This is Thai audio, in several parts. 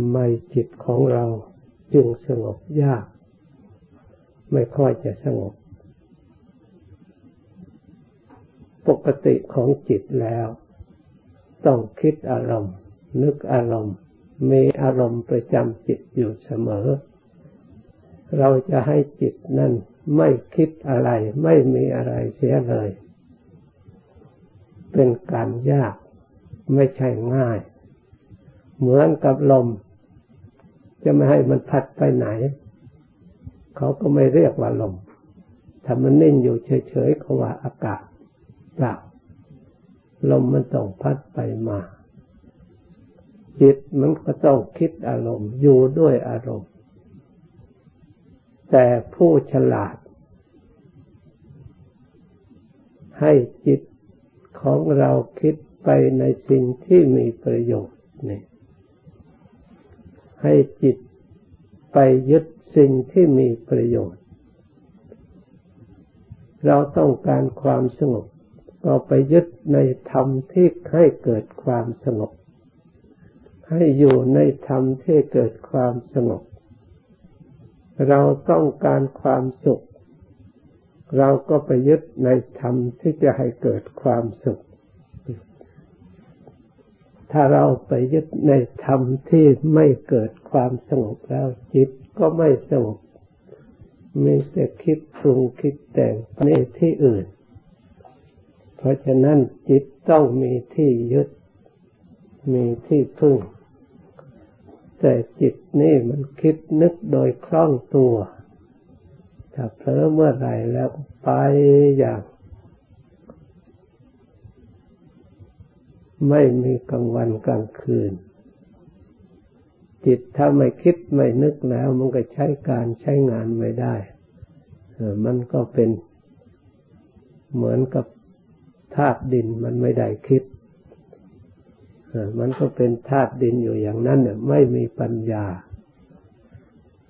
ำไมจิตของเราจึงสงบยาก ไม่ค่อยจะสงบ ปกติของจิตแล้ว ต้องคิดอารมณ์ นึกอารมณ์มีอารมณ์ประจำจิตอยู่เสมอ เราจะให้จิตนั่นไม่คิดอะไร ไม่มีอะไรเสียเลย เป็นการยากไม่ใช่ง่าย เหมือนกับลม จะไม่ให้มันพัดไปไหน เขาก็ไม่เรียกว่าลม ถ้ามันนิ่งอยู่เฉยๆเขาว่าอากาศเปล่าลมมันต้องพัดไปมา จิตมันก็ต้องคิดอารมณ์ อยู่ด้วยอารมณ์ แต่ผู้ฉลาด ให้จิตของเราคิดไปในสิ่งที่มีประโยชน์เนี่ย ให้จิตไปยึดสิ่งที่มีประโยชน์ เราต้องการความสงบ ก็ไปยึดในธรรมที่ให้เกิดความสงบ ให้อยู่ในธรรมที่เกิดความสงบ เราต้องการความสุข เราก็ไปยึดในธรรมที่จะให้เกิดความสุข ถ้าเราไปยึดในธรรมที่ไม่เกิดความสงบแล้ว จิตก็ไม่สงบมีแต่คิดปรุงคิดแต่งในที่อื่น เพราะฉะนั้นจิตต้องมีที่ยึด มีที่พึ่ง แต่จิตนี่มันคิดนึกโดยคล่องตัว ถ้าเผลอเมื่อไรแล้วไปอย่าง ไม่มีกลางวันกลางคืน จิตถ้าไม่คิดไม่นึกแล้ว มันก็ใช้การใช้งานไม่ได้ มันก็เป็นเหมือนกับธาตุดินมันไม่ได้คิด มันก็เป็นธาตุดินอยู่อย่างนั้นเนี่ยไม่มีปัญญา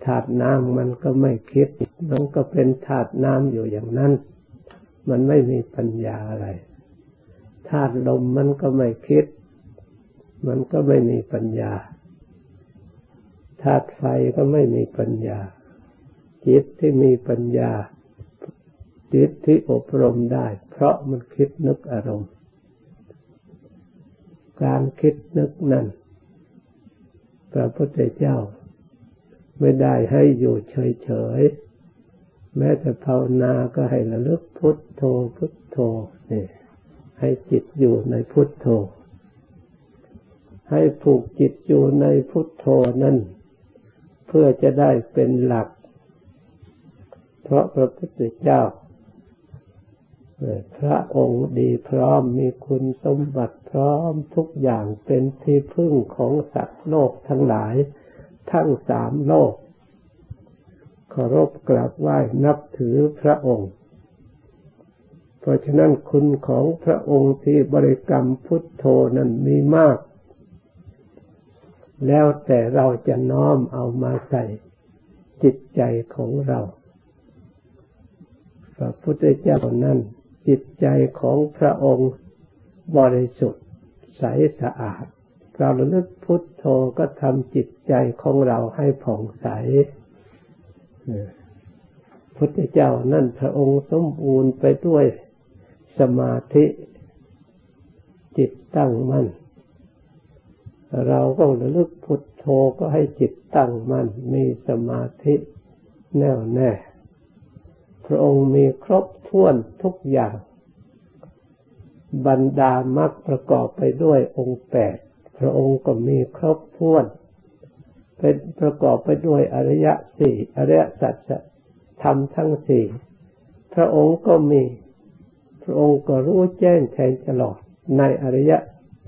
ธาตุน้ำมันก็ไม่คิด มันก็เป็นธาตุน้ำอยู่อย่างนั้น มันไม่มีปัญญาอะไร ธาตุลมมันก็ไม่คิด มันก็ไม่มีปัญญาธาตุไฟก็ไม่มีปัญญา จิตที่มีปัญญา จิตที่อบรมได้ เพราะมันคิดนึกอารมณ์ การคิดนึกนั้นพระพุทธเจ้า ไม่ได้ให้อยู่เฉยๆแม้แต่ภาวนาก็ให้ระลึกพุทโธพุทโธนี่ ให้จิตอยู่ในพุทโธ ให้ผูกจิตอยู่ในพุทโธนั้นเพื่อจะได้เป็นหลัก เพราะพระพุทธเจ้าพระองค์ดีพร้อมมีคุณสมบัติพร้อมทุกอย่างเป็นที่พึ่งของสัตว์โลกทั้งหลาย ทั้งสามโลกเคารพกราบไหว้นับถือพระองค์ ราะฉะนั้นคุณของพระองค์ที่บริกรรมพุทโธนั้นมีมาก แล้วแต่เราจะน้อมเอามาใส่จิตใจของเราพระพุทธเจ้านั้นจิตใจของพระองค์บริสุทธิ์ใสสะอาด เราระลึกพุทโธก็ทำจิตใจของเราให้ผ่องใสพุทธเจ้านั่นพระองค์สมบูรณ์ไปด้วย สมาธิ จิตตั้งมั่น เราก็ระลึกพุทโธก็ให้จิตตั้งมั่น มีสมาธิแน่วแน่ พระองค์มีครบถ้วนทุกอย่าง บรรดามรรคประกอบไปด้วยองค์แปด พระองค์ก็มีครบถ้วน เป็นประกอบไปด้วยอริยสี่อริยสัจธรรมทั้งสี่ พระองค์ก็มี ระองค์ก็รู้แจ้งแทงตลอด ในอริย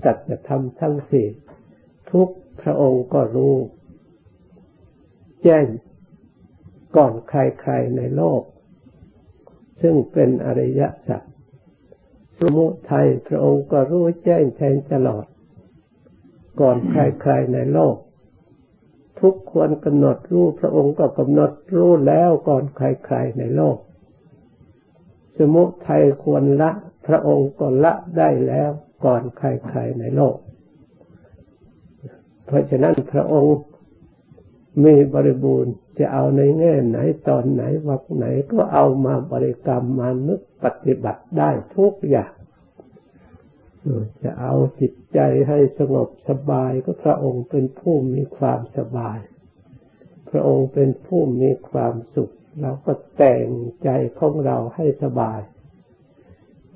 สัจธรรมทั้งสี่ทุกพระองค์ก็รู้ แจ้งก่อนใครๆในโลก ซึ่งเป็นอริยสัจสมุทัยพระองค์ก็รู้แจ้งแทงตลอด ก่อนใครๆในโลก ทุกควรกำหนดรู้พระองค์ก็กำหนดรู้แล้วก่อนใครๆในโลก สมุทัยควรละ พระองค์ก็ละได้แล้วก่อนใครๆในโลก เพราะฉะนั้นพระองค์มีบริบูรณ์จะเอาในแง่ไหนตอนไหนวักไหนก็เอามาบริกรรมมานึกปฏิบัติได้ทุกอย่างจะเอาจิตใจให้สงบสบายก็พระองค์เป็นผู้มีความสบาย พระองค์เป็นผู้มีความสุข เราก็แต่งใจของเราให้สบาย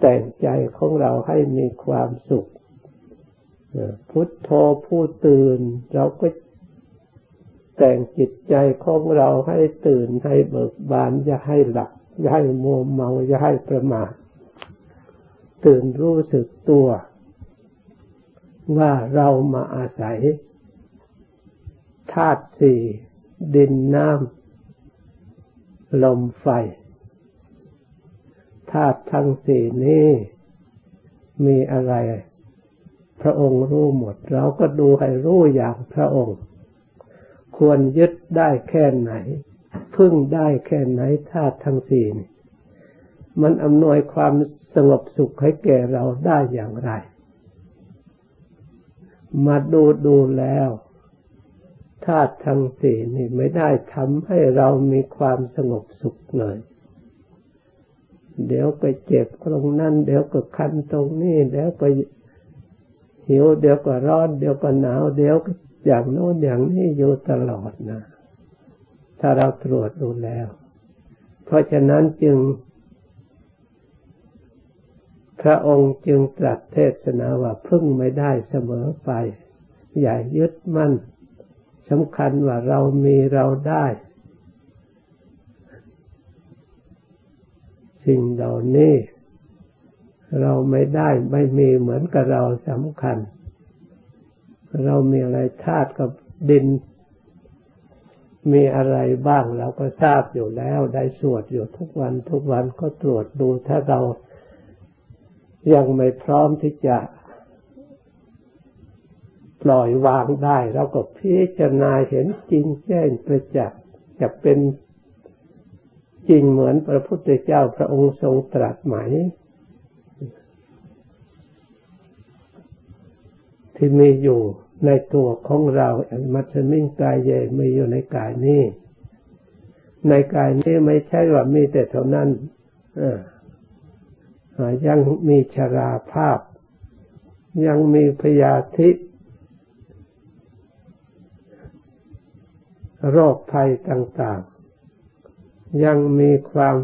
แต่งใจของเราให้มีความสุขพุทโธผู้ตื่น เราก็แต่งจิตใจของเราให้ตื่นให้เบิกบานอย่าให้หลับอย่าให้มัวเมาอย่าให้ประมาทตื่นรู้สึกตัว ว่าเรามาอาศัยธาตุสี่ดินน้ำ ลมไฟธาตุทั้งสี่นี้มีอะไร พระองค์รู้หมด เราก็ดูให้รู้อย่างพระองค์ ควรยึดได้แค่ไหน พึ่งได้แค่ไหนธาตุทั้งสี่มันอำนวยความสงบสุขให้แก่เราได้อย่างไร มาดูดูแล้ว ธาตุทั้งสี่นี่ไม่ได้ทำให้เรามีความสงบสุขเลย เดี๋ยวก็เจ็บตรงนั้นเดี๋ยวก็คันตรงนี้เดี๋ยวก็หิวเดี๋ยวก็ร้อนเดี๋ยวก็หนาว เดี๋ยวอย่างโน้นอย่างนี้อยู่ตลอดนะ ถ้าเราตรวจดูแล้ว เพราะฉะนั้นจึง พระองค์จึงตรัสเทศนาว่าพึ่งไม่ได้เสมอไป อย่ายึดมั่น สำคัญว่าเรามีเราได้ สิ่งเหล่านี้ เราไม่ได้ไม่มีเหมือนกับเราสำคัญ เรามีอะไรธาตุกับดิน มีอะไรบ้างเราก็ทราบอยู่แล้ว ได้สวดอยู่ทุกวันทุกวันก็ตรวจดูถ้าเรายังไม่พร้อมที่จะ ปล่อยวางได้เราก็พิจารณาเห็นจริงแจ้งประจักษ์จะเป็นจริงเหมือนพระพุทธเจ้าพระองค์ทรงตรัสไหม ที่มีอยู่ในตัวของเราอันมัชมิงกายเยมีอยู่ในกายนี้ ในกายนี้ไม่ใช่ว่ามีแต่เท่านั้นยังมีชราภาพ ยังมีพยาธิ โรคภัยต่างๆ ยังมีความ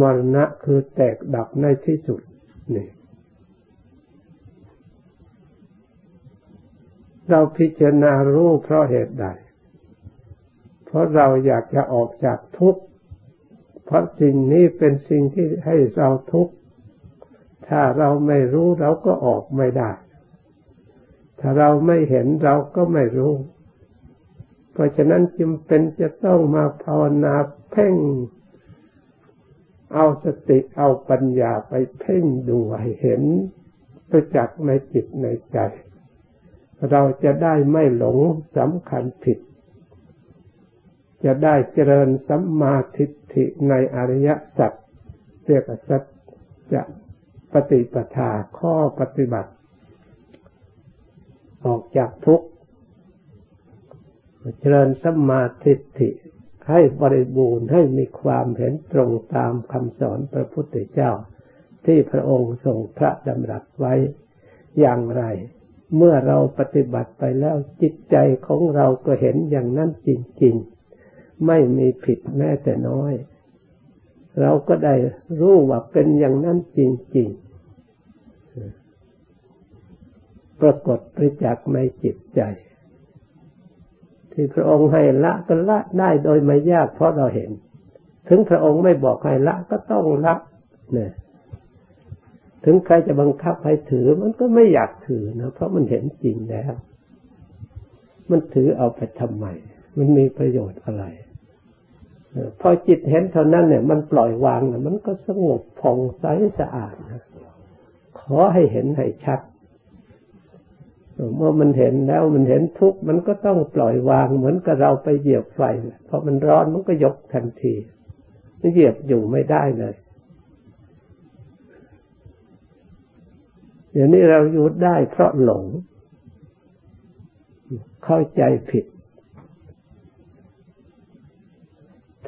มรณะคือแตกดับในที่สุดนี่เราพิจารณารู้เพราะเหตุใด เพราะเราอยากจะออกจากทุกข์ เพราะสิ่งนี้เป็นสิ่งที่ให้เราทุกข์ ถ้าเราไม่รู้เราก็ออกไม่ได้ ถ้าเราไม่เห็นเราก็ไม่รู้ เพราะฉะนั้นจึงเป็นจะต้องมาภาวนาเพ่ง เอาสติเอาปัญญาไปเพ่งดูให้เห็นประจักษ์ในจิตในใจ เราจะได้ไม่หลงสำคัญผิด จะได้เจริญสัมมาทิฏฐิในอริยสัจเรียกสัจจะปฏิปทาข้อปฏิบัติ ออกจากทุกข์ เจริญสมาธิิให้บริบูรณ์ให้มีความเห็นตรงตามคำสอนพระพุทธเจ้า ที่พระองค์ทรงพระดำรัสไว้อย่างไร เมื่อเราปฏิบัติไปแล้วจิตใจของเราก็เห็นอย่างนั้นจริงๆ ไม่มีผิดแม้แต่น้อย เราก็ได้รู้ว่าเป็นอย่างนั้นจริงๆ ปรากฏประจักษ์ในจิตใจ ที่พระองค์ให้ละก็ละได้โดยไม่ยากเพราะเราเห็น ถึงพระองค์ไม่บอกให้ละก็ต้องละเนี่ยถึงใครจะบังคับให้ถือมันก็ไม่อยากถือนะเพราะมันเห็นจริงแล้ว มันถือเอาไปทำไมมันมีประโยชน์อะไรพอจิตเห็นเท่านั้นเนี่ย มันปล่อยวางนะมันก็สงบผ่องใสสะอาดนะขอให้เห็นให้ชัด เมื่อมันเห็นแล้วมันเห็นทุกข์มันก็ต้องปล่อยวางเหมือนกับเราไปเหยียบไฟเพราะมันร้อนมันก็ยกทันทีไม่เหยียบอยู่ไม่ได้เลยเดี๋ยวนี้เราอยู่ได้เพราะหลง เข้าใจผิด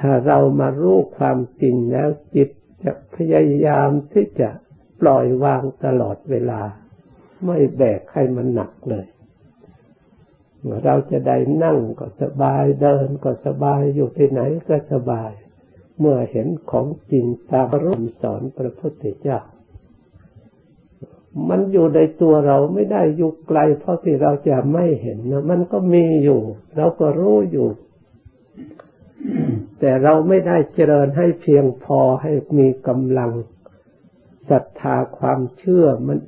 ถ้าเรามารู้ความจริงแล้วจิตจะพยายามที่จะปล่อยวางตลอดเวลา ไม่แบกให้มันหนักเลยเราจะได้นั่งก็สบายเดินก็สบายอยู่ที่ไหนก็สบาย เมื่อเห็นของจริงตามรูปสอนพระพุทธเจ้า มันอยู่ในตัวเราไม่ได้อยู่ไกล เพราะที่เราจะไม่เห็นนะมันก็มีอยู่ เราก็รู้อยู่ แต่เราไม่ได้เจริญให้เพียงพอให้มีกำลังศรัทธาความเชื่อมัน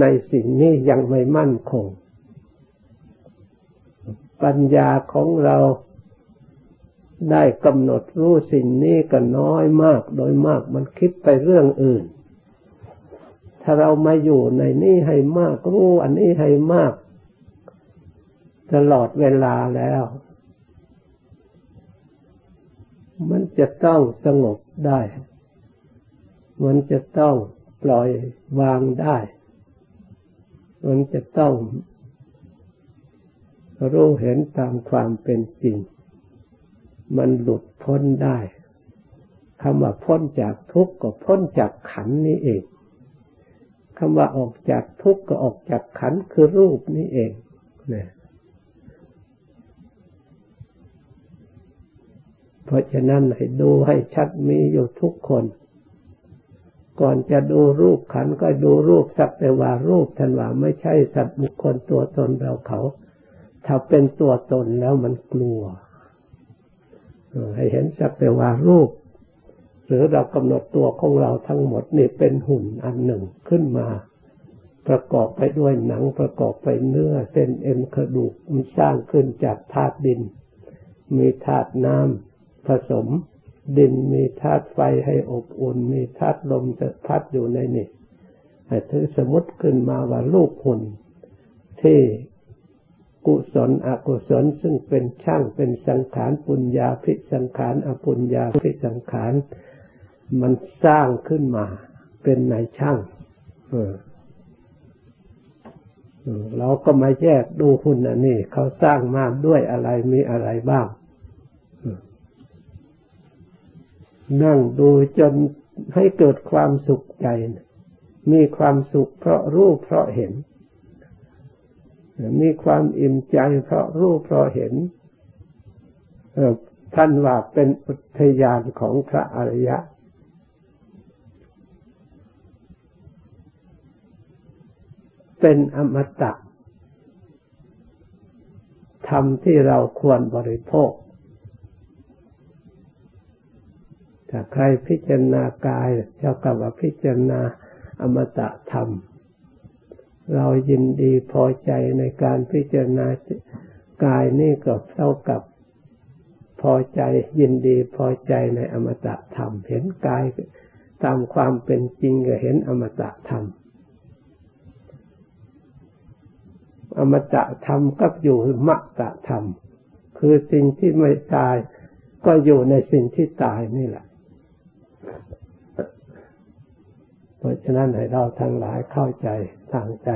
ในสิ่งนี้ยังไม่มั่นคง ปัญญาของเราได้กำหนดรู้สิ่งนี้ก็น้อยมาก โดยมากมันคิดไปเรื่องอื่น ถ้าเรามาอยู่ในนี้ให้มากรู้อันนี้ให้มาก ตลอดเวลาแล้ว มันจะต้องสงบได้ มันจะต้องปล่อยวางได้ มันจะต้องรู้เห็นตามความเป็นจริง มันหลุดพ้นได้คำว่าพ้นจากทุกข์ก็พ้นจากขันนี้เองคำว่าออกจากทุกข์ก็ออกจากขันคือรูปนี้เองเนี่ยเพราะฉะนั้นให้ดูให้ชัดมีอยู่ทุกคน ก่อนจะดูรูปขันก็ดูรูปสักแต่ว่ารูปทันว่าไม่ใช่สัตว์บุคคลตัวตนเราเขา ถ้าเป็นตัวตนแล้วมันกลัวให้เห็นสักแต่ว่ารูป หรือเรากำหนดตัวของเราทั้งหมดนี่เป็นหุ่นอันหนึ่งขึ้นมา ประกอบไปด้วยหนังประกอบไปเนื้อเส้นเอ็นกระดูกมันสร้างขึ้นจากธาตุดิน มีธาตุน้ำผสม ดินมีธาตุไฟให้อบอุ่น มีธาตุลมจะพัดอยู่ในนี่ให้ถือสมมติขึ้นมาว่าลูกหุ่นที่กุศลอกุศลซึ่งเป็นช่างเป็นสังขารปุญญาพิสังขารอปุญญาพิสังขารมันสร้างขึ้นมา เป็นนายช่างเออเราก็มาแยกดูหุ่นอันนี้ เขาสร้างมาด้วยอะไรมีอะไรบ้าง นั่งดูจนให้เกิดความสุขใจ มีความสุขเพราะรู้เพราะเห็น มีความอิ่มใจเพราะรู้เพราะเห็นท่านว่าเป็นอุทยานของพระอริยะ เป็นอมตะธรรมที่เราควรบริโภค ถ้าใครพิจารณากายเจ้ากับว่าพิจารณาอมตะธรรม เรายินดีพอใจในการพิจารณากายนี่ก็เท่ากับพอใจยินดีพอใจในอมตะธรรม เห็นกายตามความเป็นจริงก็เห็นอมตะธรรม อมตะธรรมก็อยู่มัตตะธรรม คือสิ่งที่ไม่ตายก็อยู่ในสิ่งที่ตายนี่แหละ เพราะฉะนั้นให้เราทั้งหลายเข้าใจทางใจ